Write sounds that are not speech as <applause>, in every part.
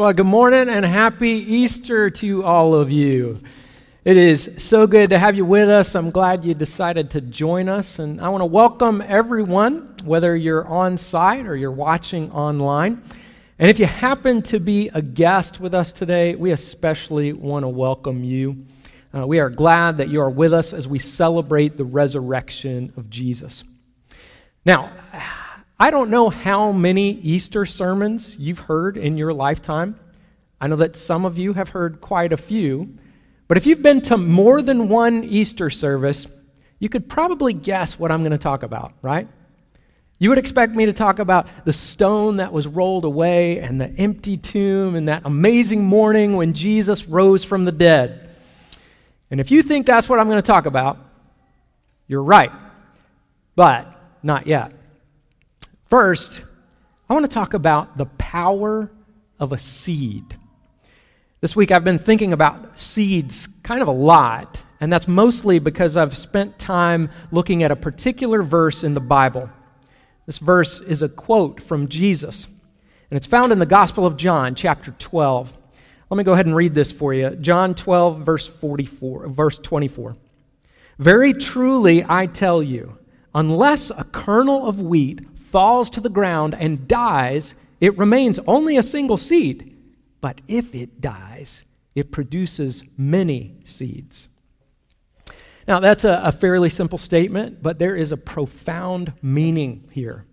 Well, good morning and happy Easter to all of you. It is so good to have you with us. I'm glad you decided to join us. And I want to welcome everyone, whether you're on site or you're watching online. And if you happen to be a guest with us today, we especially want to welcome you. Uh, we are glad that you are with us as we celebrate the resurrection of Jesus. Now, I don't know how many Easter sermons you've heard in your lifetime. I know that some of you have heard quite a few. But if you've been to more than one Easter service, you could probably guess what I'm going to talk about, right? You would expect me to talk about the stone that was rolled away and the empty tomb and that amazing morning when Jesus rose from the dead. And if you think that's what I'm going to talk about, you're right. But not yet. First, I want to talk about the power of a seed. This week I've been thinking about seeds kind of a lot, and that's mostly because I've spent time looking at a particular verse in the Bible. This verse is a quote from Jesus, and it's found in the Gospel of John, chapter 12. Let me go ahead and read this for you. John 12, verse 44, verse 24. Very truly I tell you, unless a kernel of wheat falls to the ground and dies, it remains only a single seed. But if it dies, it produces many seeds. Now, that's a, a, fairly simple statement, but there is a profound meaning here.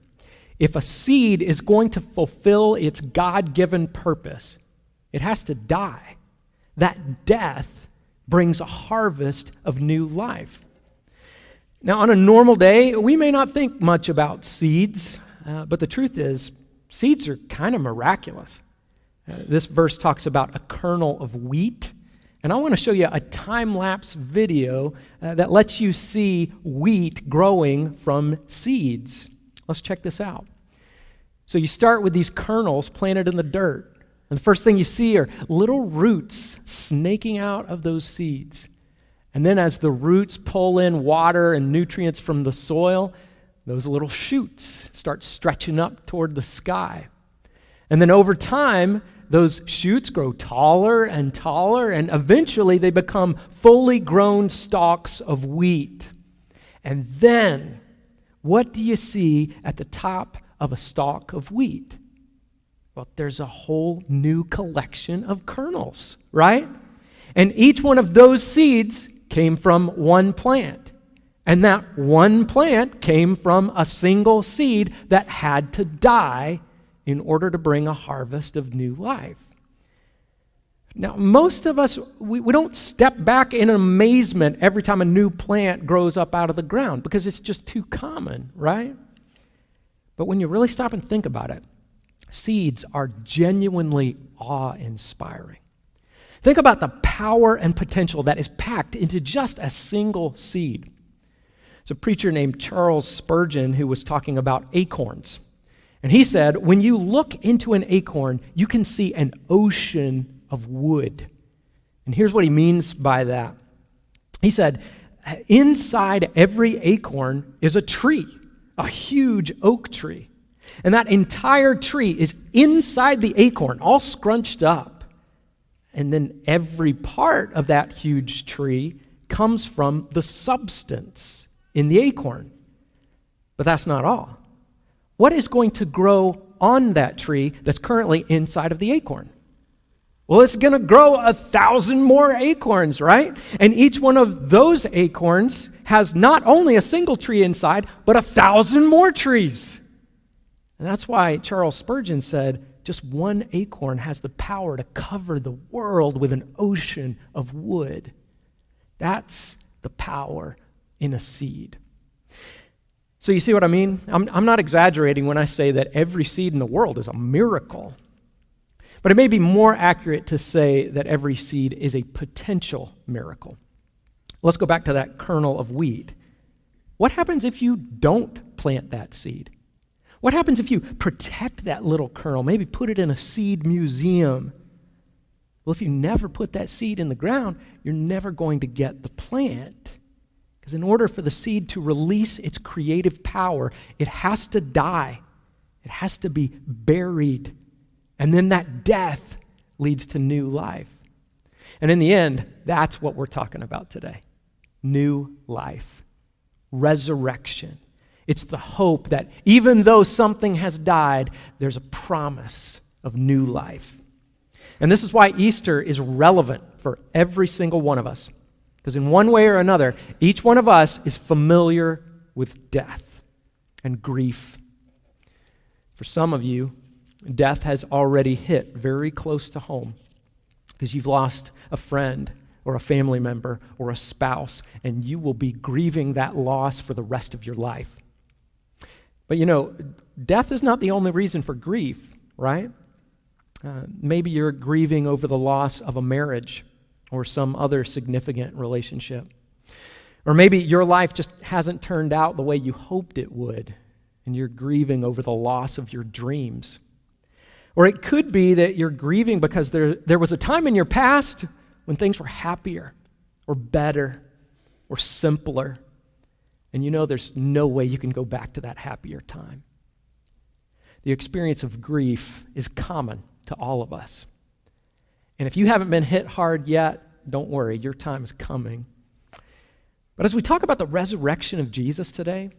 If a seed is going to fulfill its God given purpose, it has to die. That death brings a harvest of new life. Now, on a normal day, we may not think much about seeds, uh, but the truth is, seeds are kind of miraculous. Uh, this verse talks about a kernel of wheat. And I want to show you a time lapse video uh, that lets you see wheat growing from seeds. Let's check this out. So you start with these kernels planted in the dirt. And the first thing you see are little roots snaking out of those seeds. And then, as the roots pull in water and nutrients from the soil, those little shoots start stretching up toward the sky. And then, over time, those shoots grow taller and taller, and eventually they become fully grown stalks of wheat. And then, what do you see at the top of a stalk of wheat? Well, there's a whole new collection of kernels, right? And each one of those seeds came from one plant. And that one plant came from a single seed that had to die in order to bring a harvest of new life. Now, most of us, we, we don't step back in amazement every time a new plant grows up out of the ground because it's just too common, right? But when you really stop and think about it, seeds are genuinely awe inspiring. Think about the power and potential that is packed into just a single seed. It's a preacher named Charles Spurgeon who was talking about acorns. And he said, when you look into an acorn, you can see an ocean of wood. And here's what he means by that. He said, inside every acorn is a tree, a huge oak tree. And that entire tree is inside the acorn, all scrunched up. And then every part of that huge tree comes from the substance in the acorn. But that's not all. What is going to grow on that tree that's currently inside of the acorn? Well, it's going to grow a thousand more acorns, right? And each one of those acorns has not only a single tree inside, but a thousand more trees. And that's why Charles Spurgeon said, just one acorn has the power to cover the world with an ocean of wood. That's the power in a seed. So, you see what I mean? I'm, I'm not exaggerating when I say that every seed in the world is a miracle. But it may be more accurate to say that every seed is a potential miracle. Let's go back to that kernel of wheat. What happens if you don't plant that seed? What happens if you protect that little kernel, maybe put it in a seed museum? Well, if you never put that seed in the ground, you're never going to get the plant. Because in order for the seed to release its creative power, it has to die, it has to be buried. And then that death leads to new life. And in the end, that's what we're talking about today new life, resurrection. It's the hope that even though something has died, there's a promise of new life. And this is why Easter is relevant for every single one of us. Because in one way or another, each one of us is familiar with death and grief. For some of you, death has already hit very close to home because you've lost a friend or a family member or a spouse, and you will be grieving that loss for the rest of your life. But you know, death is not the only reason for grief, right? Uh, maybe you're grieving over the loss of a marriage or some other significant relationship. Or maybe your life just hasn't turned out the way you hoped it would, and you're grieving over the loss of your dreams. Or it could be that you're grieving because there, there was a time in your past when things were happier or better or simpler, and you know there's no way you can go back to that happier time. The experience of grief is common to all of us. And if you haven't been hit hard yet, don't worry, your time is coming. But as we talk about the resurrection of Jesus today,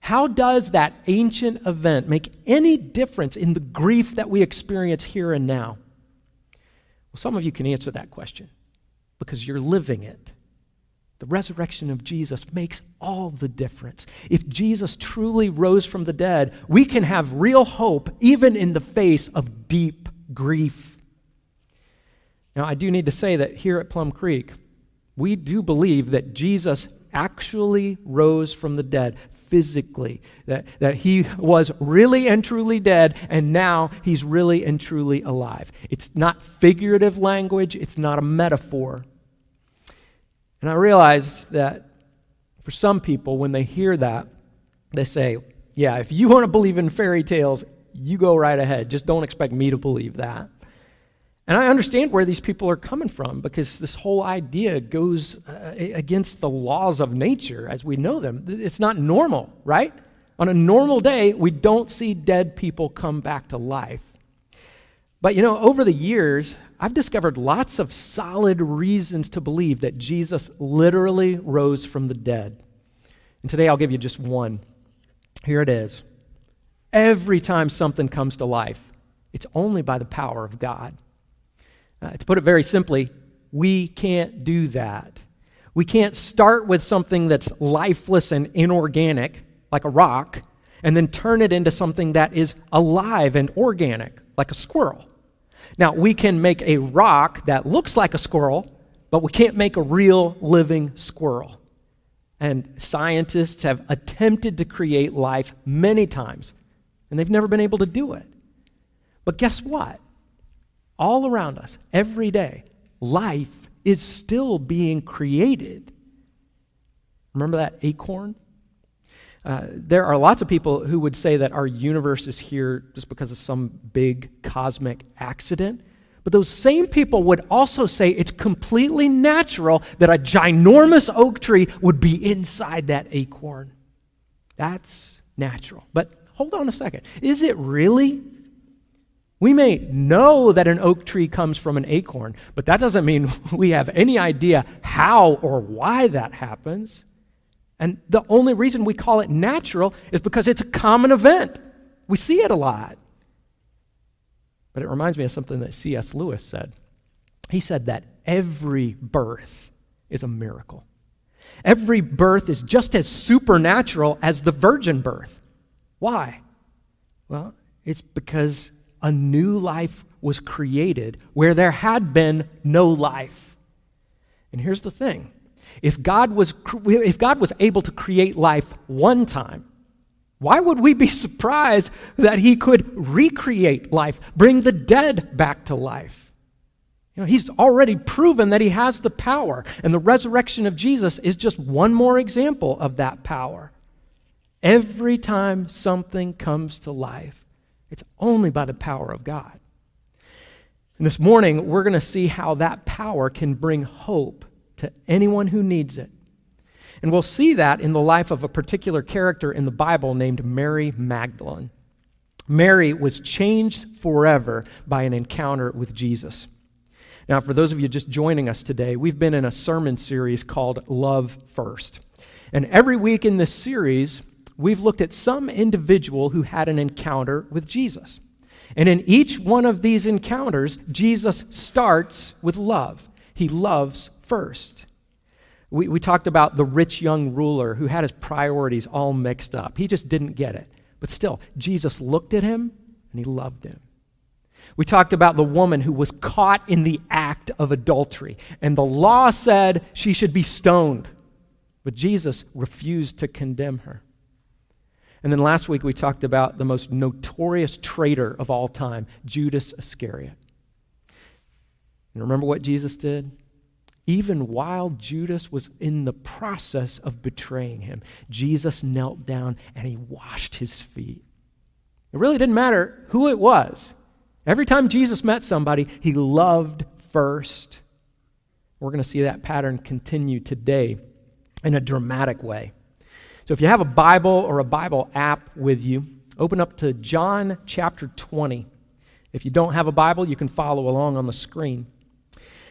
how does that ancient event make any difference in the grief that we experience here and now? Well, some of you can answer that question because you're living it. The resurrection of Jesus makes all the difference. If Jesus truly rose from the dead, we can have real hope even in the face of deep grief. Now, I do need to say that here at Plum Creek, we do believe that Jesus actually rose from the dead physically, that, that he was really and truly dead, and now he's really and truly alive. It's not figurative language, it's not a metaphor. And I realize that for some people, when they hear that, they say, Yeah, if you want to believe in fairy tales, you go right ahead. Just don't expect me to believe that. And I understand where these people are coming from because this whole idea goes uh, against the laws of nature as we know them. It's not normal, right? On a normal day, we don't see dead people come back to life. But you know, over the years, I've discovered lots of solid reasons to believe that Jesus literally rose from the dead. And today I'll give you just one. Here it is. Every time something comes to life, it's only by the power of God. Uh, to put it very simply, we can't do that. We can't start with something that's lifeless and inorganic, like a rock, and then turn it into something that is alive and organic, like a squirrel. Now, we can make a rock that looks like a squirrel, but we can't make a real living squirrel. And scientists have attempted to create life many times, and they've never been able to do it. But guess what? all around us, every day, life is still being created. Remember that acorn? Uh, there are lots of people who would say that our universe is here just because of some big cosmic accident. But those same people would also say it's completely natural that a ginormous oak tree would be inside that acorn. That's natural. But hold on a second. Is it really we may know that an oak tree comes from an acorn, but that doesn't mean <laughs> we have any idea how or why that happens. And the only reason we call it natural is because it's a common event. We see it a lot. But it reminds me of something that C.S. Lewis said. He said that every birth is a miracle. Every birth is just as supernatural as the virgin birth. Why? Well, it's because a new life was created where there had been no life. And here's the thing if God was, if God was able to create life one time, why would we be <laughs> surprised that he could recreate life, bring the dead back to life? You know, he's already proven that he has the power, and the resurrection of Jesus is just one more example of that power. Every time something comes to life, it's only by the power of God. And this morning, we're going to see how that power can bring hope to anyone who needs it. And we'll see that in the life of a particular character in the Bible named Mary Magdalene. Mary was changed forever by an encounter with Jesus. Now, for those of you just joining us today, we've been in a sermon series called Love First. And every week in this series, we've looked at some individual who had an encounter with Jesus. And in each one of these encounters, Jesus starts with love. He loves first. We, we talked about the rich young ruler who had his priorities all mixed up. He just didn't get it. But still, Jesus looked at him and he loved him. We talked about the woman who was caught in the act of adultery, and the law said she should be stoned. But Jesus refused to condemn her. And then last week we talked about the most notorious traitor of all time, Judas Iscariot. And remember what Jesus did? Even while Judas was in the process of betraying him, Jesus knelt down and he washed his feet. It really didn't matter who it was. Every time Jesus met somebody, he loved first. We're going to see that pattern continue today in a dramatic way. So if you have a Bible or a Bible app with you, open up to John chapter 20. If you don't have a Bible, you can follow along on the screen.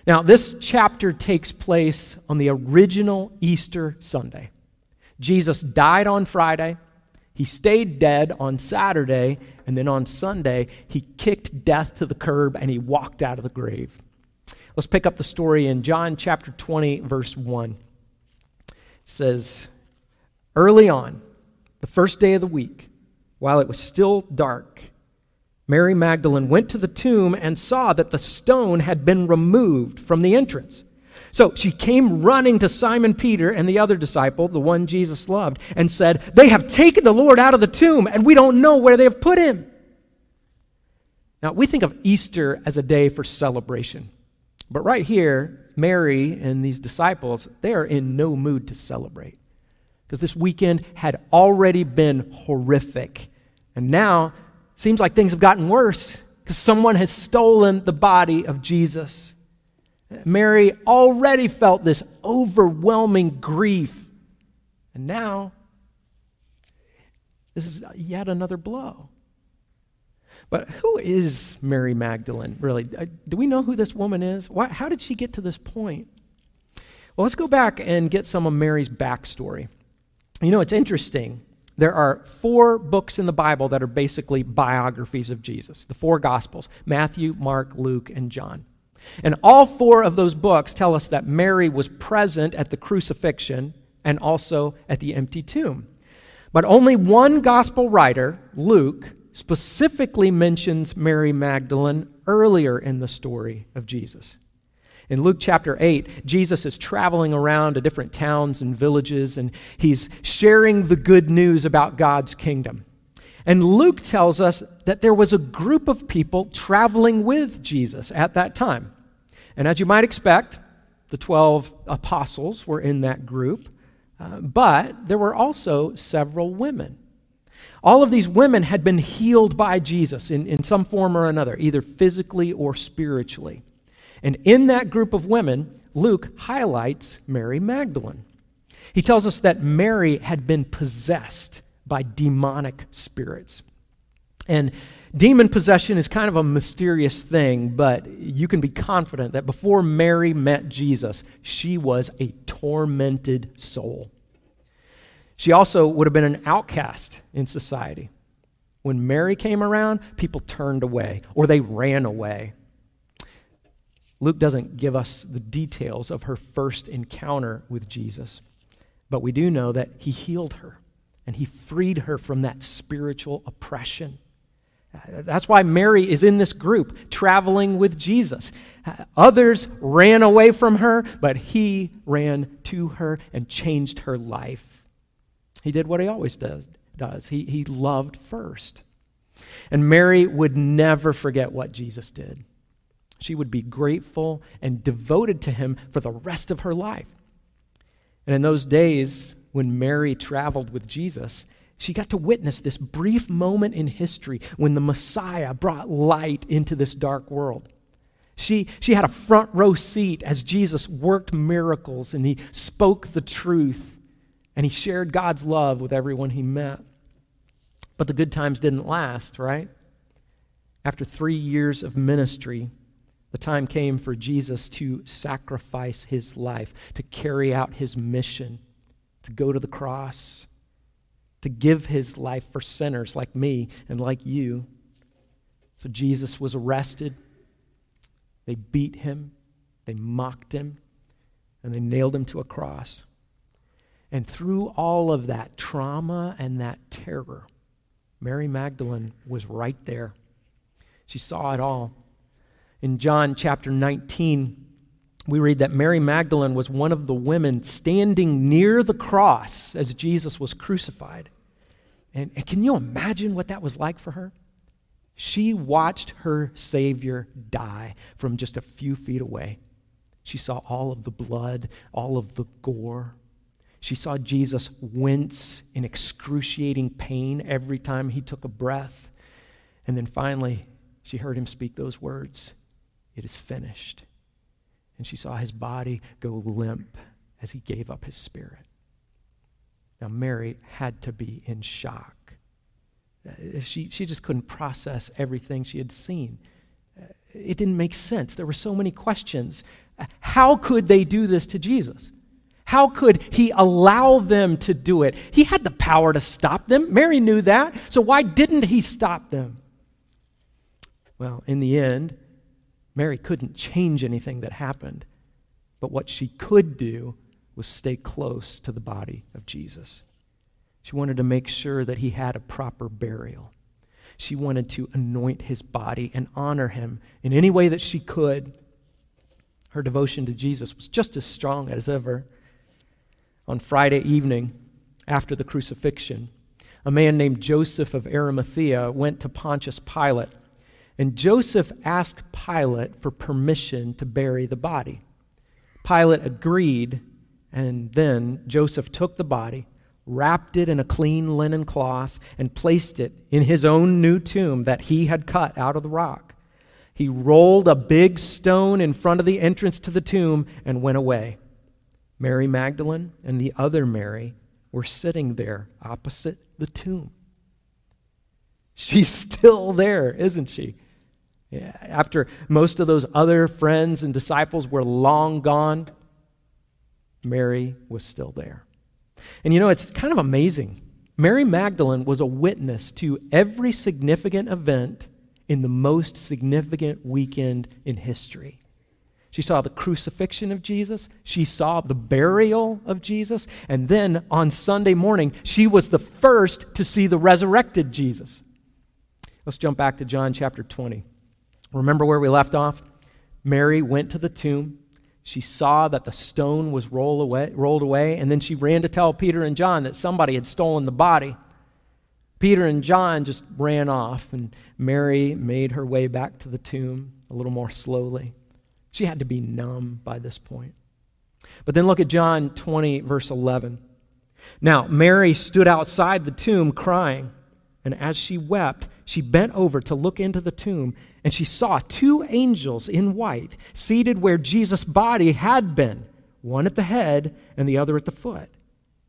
Now, this chapter takes place on the original Easter Sunday. Jesus died on Friday, he stayed dead on Saturday, and then on Sunday, he kicked death to the curb and he walked out of the grave. Let's pick up the story in John chapter 20, verse 1. It says, Early on, the first day of the week, while it was still dark, Mary Magdalene went to the tomb and saw that the stone had been removed from the entrance. So she came running to Simon Peter and the other disciple, the one Jesus loved, and said, They have taken the Lord out of the tomb, and we don't know where they have put him. Now, we think of Easter as a day for celebration. But right here, Mary and these disciples, they are in no mood to celebrate because this weekend had already been horrific. And now, seems like things have gotten worse because someone has stolen the body of Jesus. Mary already felt this overwhelming grief. And now, this is yet another blow. But who is Mary Magdalene, really? Uh, do we know who this woman is? Why, how did she get to this point? Well, let's go back and get some of Mary's backstory. You know, it's interesting. There are four books in the Bible that are basically biographies of Jesus the four Gospels Matthew, Mark, Luke, and John. And all four of those books tell us that Mary was present at the crucifixion and also at the empty tomb. But only one gospel writer, Luke, specifically mentions Mary Magdalene earlier in the story of Jesus. In Luke chapter 8, Jesus is traveling around to different towns and villages, and he's sharing the good news about God's kingdom. And Luke tells us that there was a group of people traveling with Jesus at that time. And as you might expect, the 12 apostles were in that group, uh, but there were also several women. All of these women had been healed by Jesus in, in some form or another, either physically or spiritually. And in that group of women, Luke highlights Mary Magdalene. He tells us that Mary had been possessed by demonic spirits. And demon possession is kind of a mysterious thing, but you can be confident that before Mary met Jesus, she was a tormented soul. She also would have been an outcast in society. When Mary came around, people turned away or they ran away. Luke doesn't give us the details of her first encounter with Jesus, but we do know that he healed her and he freed her from that spiritual oppression. That's why Mary is in this group traveling with Jesus. Others ran away from her, but he ran to her and changed her life. He did what he always does. He, he loved first. And Mary would never forget what Jesus did. She would be grateful and devoted to him for the rest of her life. And in those days, when Mary traveled with Jesus, she got to witness this brief moment in history when the Messiah brought light into this dark world. She, she had a front row seat as Jesus worked miracles and he spoke the truth and he shared God's love with everyone he met. But the good times didn't last, right? After three years of ministry, the time came for Jesus to sacrifice his life, to carry out his mission, to go to the cross, to give his life for sinners like me and like you. So Jesus was arrested. They beat him, they mocked him, and they nailed him to a cross. And through all of that trauma and that terror, Mary Magdalene was right there. She saw it all. In John chapter 19, we read that Mary Magdalene was one of the women standing near the cross as Jesus was crucified. And, and, can you imagine what that was like for her? She watched her Savior die from just a few feet away. She saw all of the blood, all of the gore. She saw Jesus wince in excruciating pain every time he took a breath. And then finally, she heard him speak those words It is finished. And she saw his body go limp as he gave up his spirit. Now, Mary had to be in shock. Uh, she, she just couldn't process everything she had seen. Uh, it didn't make sense. There were so many questions. Uh, how could they do this to Jesus? How could he allow them to do it? He had the power to stop them. Mary knew that. So why didn't he stop them? Well, in the end, Mary couldn't change anything that happened. But what she could do was stay close to the body of Jesus. She wanted to make sure that he had a proper burial. She wanted to anoint his body and honor him in any way that she could. Her devotion to Jesus was just as strong as ever. On Friday evening, after the crucifixion, a man named Joseph of Arimathea went to Pontius Pilate and Joseph asked Pilate for permission to bury the body. Pilate agreed, and then Joseph took the body, wrapped it in a clean linen cloth, and placed it in his own new tomb that he had cut out of the rock. He rolled a big stone in front of the entrance to the tomb and went away. Mary Magdalene and the other Mary were sitting there opposite the tomb. She's <laughs> still there, isn't she? After most of those other friends and disciples were long gone, Mary was still there. And you know, it's kind of amazing. Mary Magdalene was a witness to every significant event in the most significant weekend in history. She saw the crucifixion of Jesus. She saw the burial of Jesus. And then on Sunday morning, she was the first to see the resurrected Jesus. Let's jump back to John chapter 20. Remember where we left off? Mary went to the tomb. She saw that the stone was roll away, rolled away, and then she ran to tell Peter and John that somebody had stolen the body. Peter and John just ran off, and Mary made her way back to the tomb a little more slowly. She had to be numb by this point. But then look at John 20, verse 11. Now, Mary stood outside the tomb crying, and as she wept, she bent over to look into the tomb, and she saw two angels in white seated where Jesus' body had been, one at the head and the other at the foot.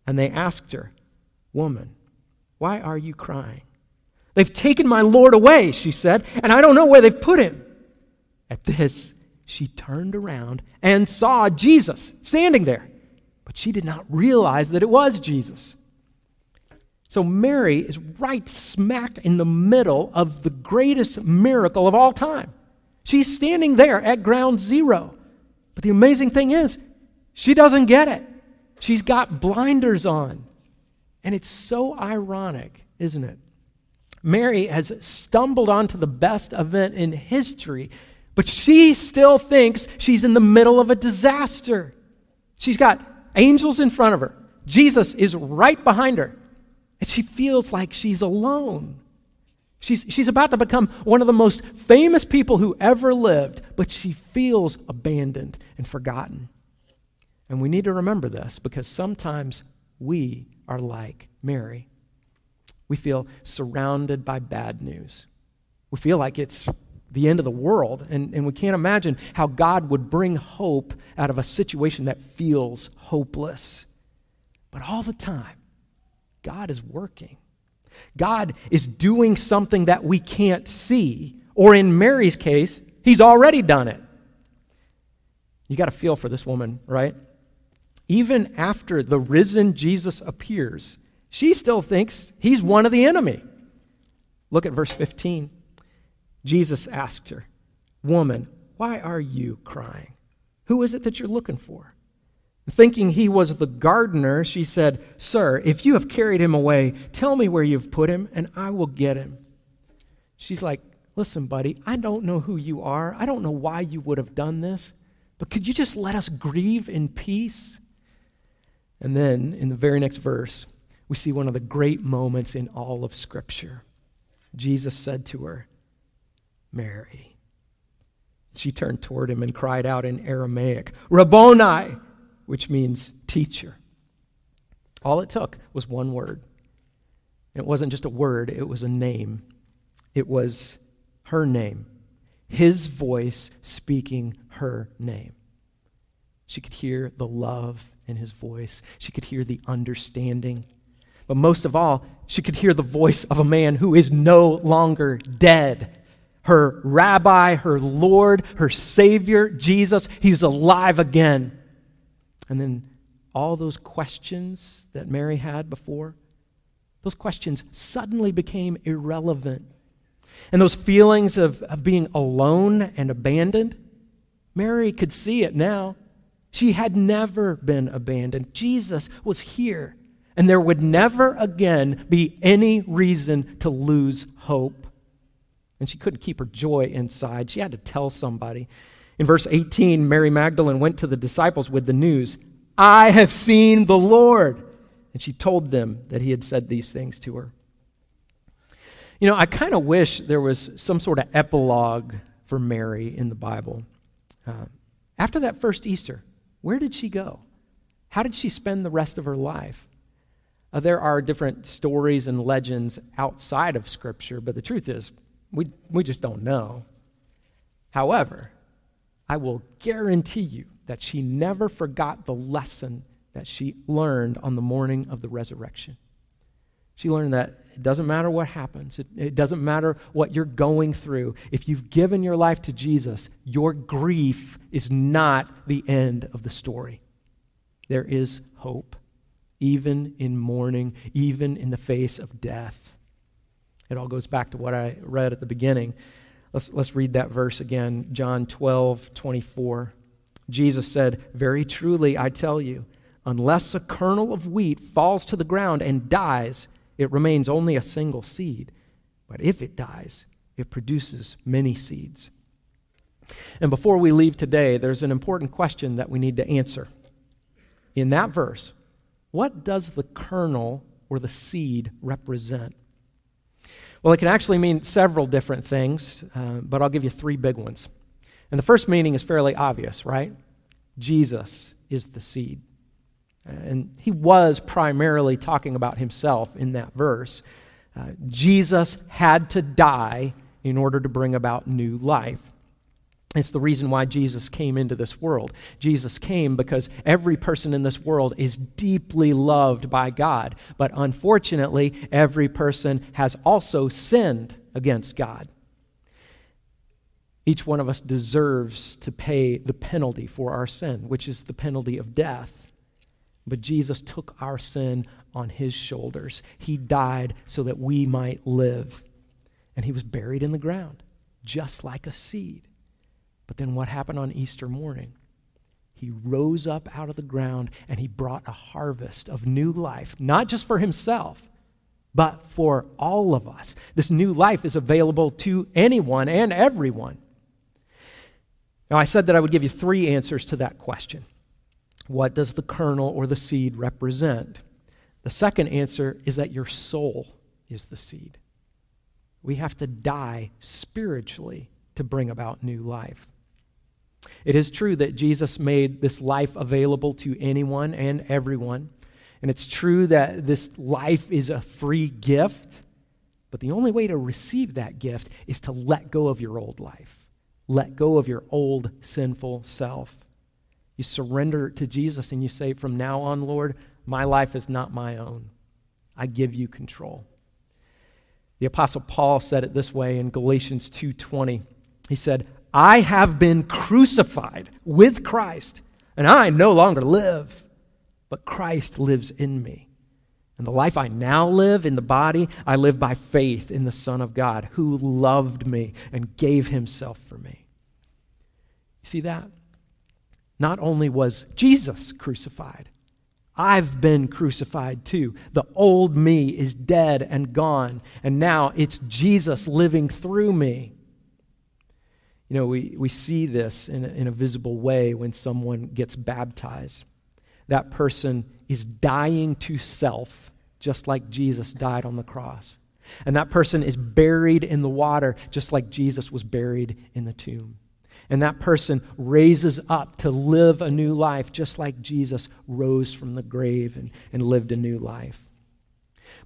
And they asked her, Woman, why are you crying? They've taken my Lord away, she said, and I don't know where they've put him. At this, she turned around and saw Jesus standing there, but she did not realize that it was Jesus. So Mary is right smack in the middle of the greatest miracle of all time. She's standing there at ground zero. But the amazing thing is, she doesn't get it. She's got blinders on. And it's so ironic, isn't it? Mary has stumbled onto the best event in history, but she still thinks she's in the middle of a disaster. She's got angels in front of her, Jesus is right behind her. And she feels like she's alone. She's, she's about to become one of the most famous people who ever lived, but she feels abandoned and forgotten. And we need to remember this because sometimes we are like Mary. We feel surrounded by bad news. We feel like it's the end of the world, and, and we can't imagine how God would bring hope out of a situation that feels hopeless. But all the time, God is working. God is doing something that we can't see, or in Mary's case, He's already done it. You got to feel for this woman, right? Even after the risen Jesus appears, she still thinks he's one of the enemy. Look at verse 15. Jesus asked her, Woman, why are you crying? Who is it that you're looking for? Thinking he was the gardener, she said, Sir, if you have carried him away, tell me where you've put him, and I will get him. She's like, Listen, buddy, I don't know who you are. I don't know why you would have done this, but could you just let us grieve in peace? And then in the very next verse, we see one of the great moments in all of Scripture. Jesus said to her, Mary. She turned toward him and cried out in Aramaic, Rabboni, which means teacher. All it took was one word. It wasn't just a word, it was a name. It was her name, his voice speaking her name. She could hear the love in his voice, she could hear the understanding. But most of all, she could hear the voice of a man who is no longer dead. Her rabbi, her Lord, her Savior, Jesus, he's alive again. And then all those questions that Mary had before, those questions suddenly became irrelevant and those feelings of, of being alone and abandoned, Mary could see it now. She had never been abandoned. Jesus was here, and there would never again be any reason to lose hope. And she couldn't keep her joy inside. She had to tell somebody. In verse 18, Mary Magdalene went to the disciples with the news I have seen the Lord. And she told them that he had said these things to her. You know, I kind of wish there was some sort of epilogue for Mary in the Bible. Uh, after that first Easter, where did she go? How did she spend the rest of her life? Uh, there are different stories and legends outside of Scripture, but the truth is, we, we just don't know. However, I will guarantee you that she never forgot the lesson that she learned on the morning of the resurrection. She learned that it doesn't matter what happens, it, it, doesn't matter what you're going through. If you've given your life to Jesus, your grief is not the end of the story. There is hope, even in mourning, even in the face of death. It all goes back to what I read at the beginning. Let's, let's read that verse again John 12, 24. Jesus said, Very truly, I tell you, unless a kernel of wheat falls to the ground and dies, it remains only a single seed. But if it dies, it produces many seeds. And before we leave today, there's an important question that we need to answer. In that verse, what does the kernel or the seed represent? Well, it can actually mean several different things, uh, but I'll give you three big ones. And the first meaning is fairly obvious, right? Jesus is the seed. And he was primarily talking about himself in that verse. Uh, Jesus had to die in order to bring about new life. It's the reason why Jesus came into this world. Jesus came because every person in this world is deeply loved by God. But unfortunately, every person has also sinned against God. Each one of us deserves to pay the penalty for our sin, which is the penalty of death. But Jesus took our sin on his shoulders. He died so that we might live. And he was buried in the ground, just like a seed. But then what happened on Easter morning? He rose up out of the ground and he brought a harvest of new life, not just for himself, but for all of us. This new life is available to anyone and everyone. Now, I said that I would give you three answers to that question. What does the kernel or the seed represent? The second answer is that your soul is the seed. We have to die spiritually to bring about new life. It is true that Jesus made this life available to anyone and everyone. And it's true that this life is a free gift. But the only way to receive that gift is to let go of your old life, let go of your old sinful self. You surrender to Jesus and you say, From now on, Lord, my life is not my own. I give you control. The apostle Paul said it this way in Galatians 2:20. He said, I have been crucified with Christ, and I no longer live, but Christ lives in me. And the life I now live in the body, I live by faith in the Son of God who loved me and gave himself for me. You see that? Not only was Jesus crucified, I've been crucified too. The old me is dead and gone, and now it's Jesus living through me. You know, we, we see this in a, in a visible way when someone gets baptized. That person is dying to self, just like Jesus died on the cross. And that person is buried in the water, just like Jesus was buried in the tomb. And that person raises up to live a new life, just like Jesus rose from the grave and, and lived a new life.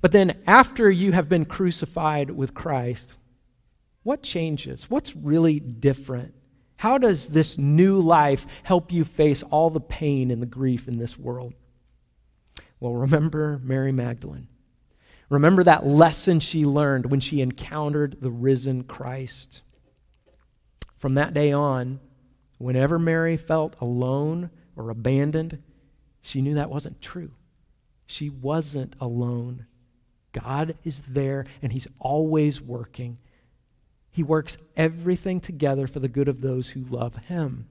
But then, after you have been crucified with Christ, what changes? What's really different? How does this new life help you face all the pain and the grief in this world? Well, remember Mary Magdalene. Remember that lesson she learned when she encountered the risen Christ. From that day on, whenever Mary felt alone or abandoned, she knew that wasn't true. She wasn't alone. God is there, and He's always working. He works everything together for the good of those who love Him.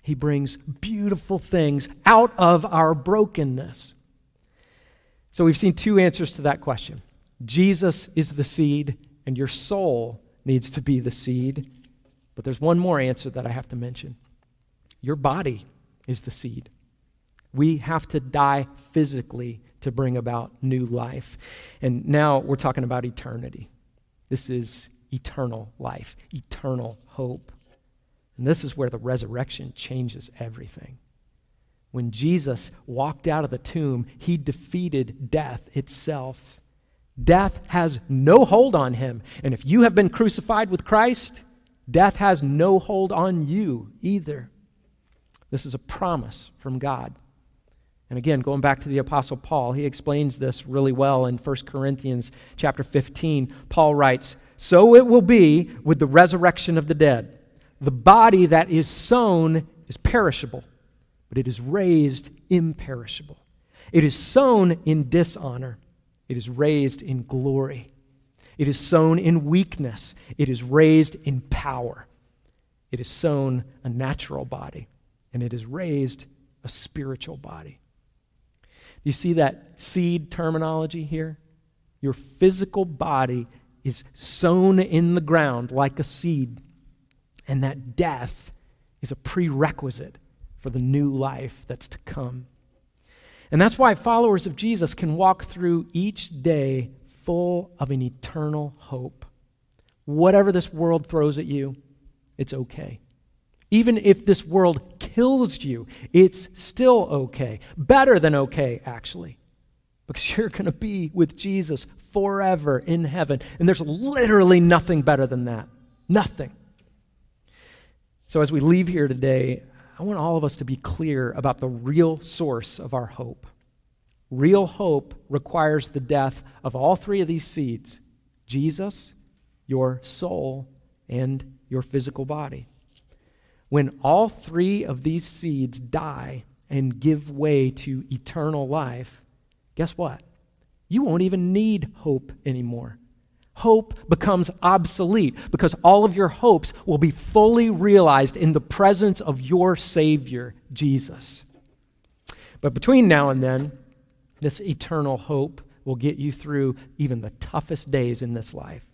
He brings beautiful things out of our brokenness. So we've seen two answers to that question Jesus is the seed, and your soul needs to be the seed. But there's one more answer that I have to mention your body is the seed. We have to die physically to bring about new life. And now we're talking about eternity. This is eternal life, eternal hope. And this is where the resurrection changes everything. When Jesus walked out of the tomb, he defeated death itself. Death has no hold on him. And if you have been crucified with Christ, Death has no hold on you either. This is a promise from God. And again, going back to the apostle Paul, he explains this really well in 1 Corinthians chapter 15. Paul writes, "So it will be with the resurrection of the dead. The body that is sown is perishable, but it is raised imperishable. It is sown in dishonor, it is raised in glory." It is sown in weakness. It is raised in power. It is sown a natural body, and it is raised a spiritual body. You see that seed terminology here? Your physical body is sown in the ground like a seed, and that death is a prerequisite for the new life that's to come. And that's why followers of Jesus can walk through each day full of an eternal hope. Whatever this world throws at you, it's okay. Even if this world kills you, it's still okay. Better than okay, actually. Because you're going to be with Jesus forever in heaven. And there's literally nothing better than that. Nothing. So, as we leave here today, I want all of us to be clear about the real source of our hope. Real hope requires the death of all three of these seeds Jesus, your soul, and your physical body. When all three of these seeds die and give way to eternal life, guess what? You won't even need hope anymore. Hope becomes obsolete because all of your hopes will be fully realized in the presence of your Savior, Jesus. But between now and then, this eternal hope will get you through even the toughest days in this life.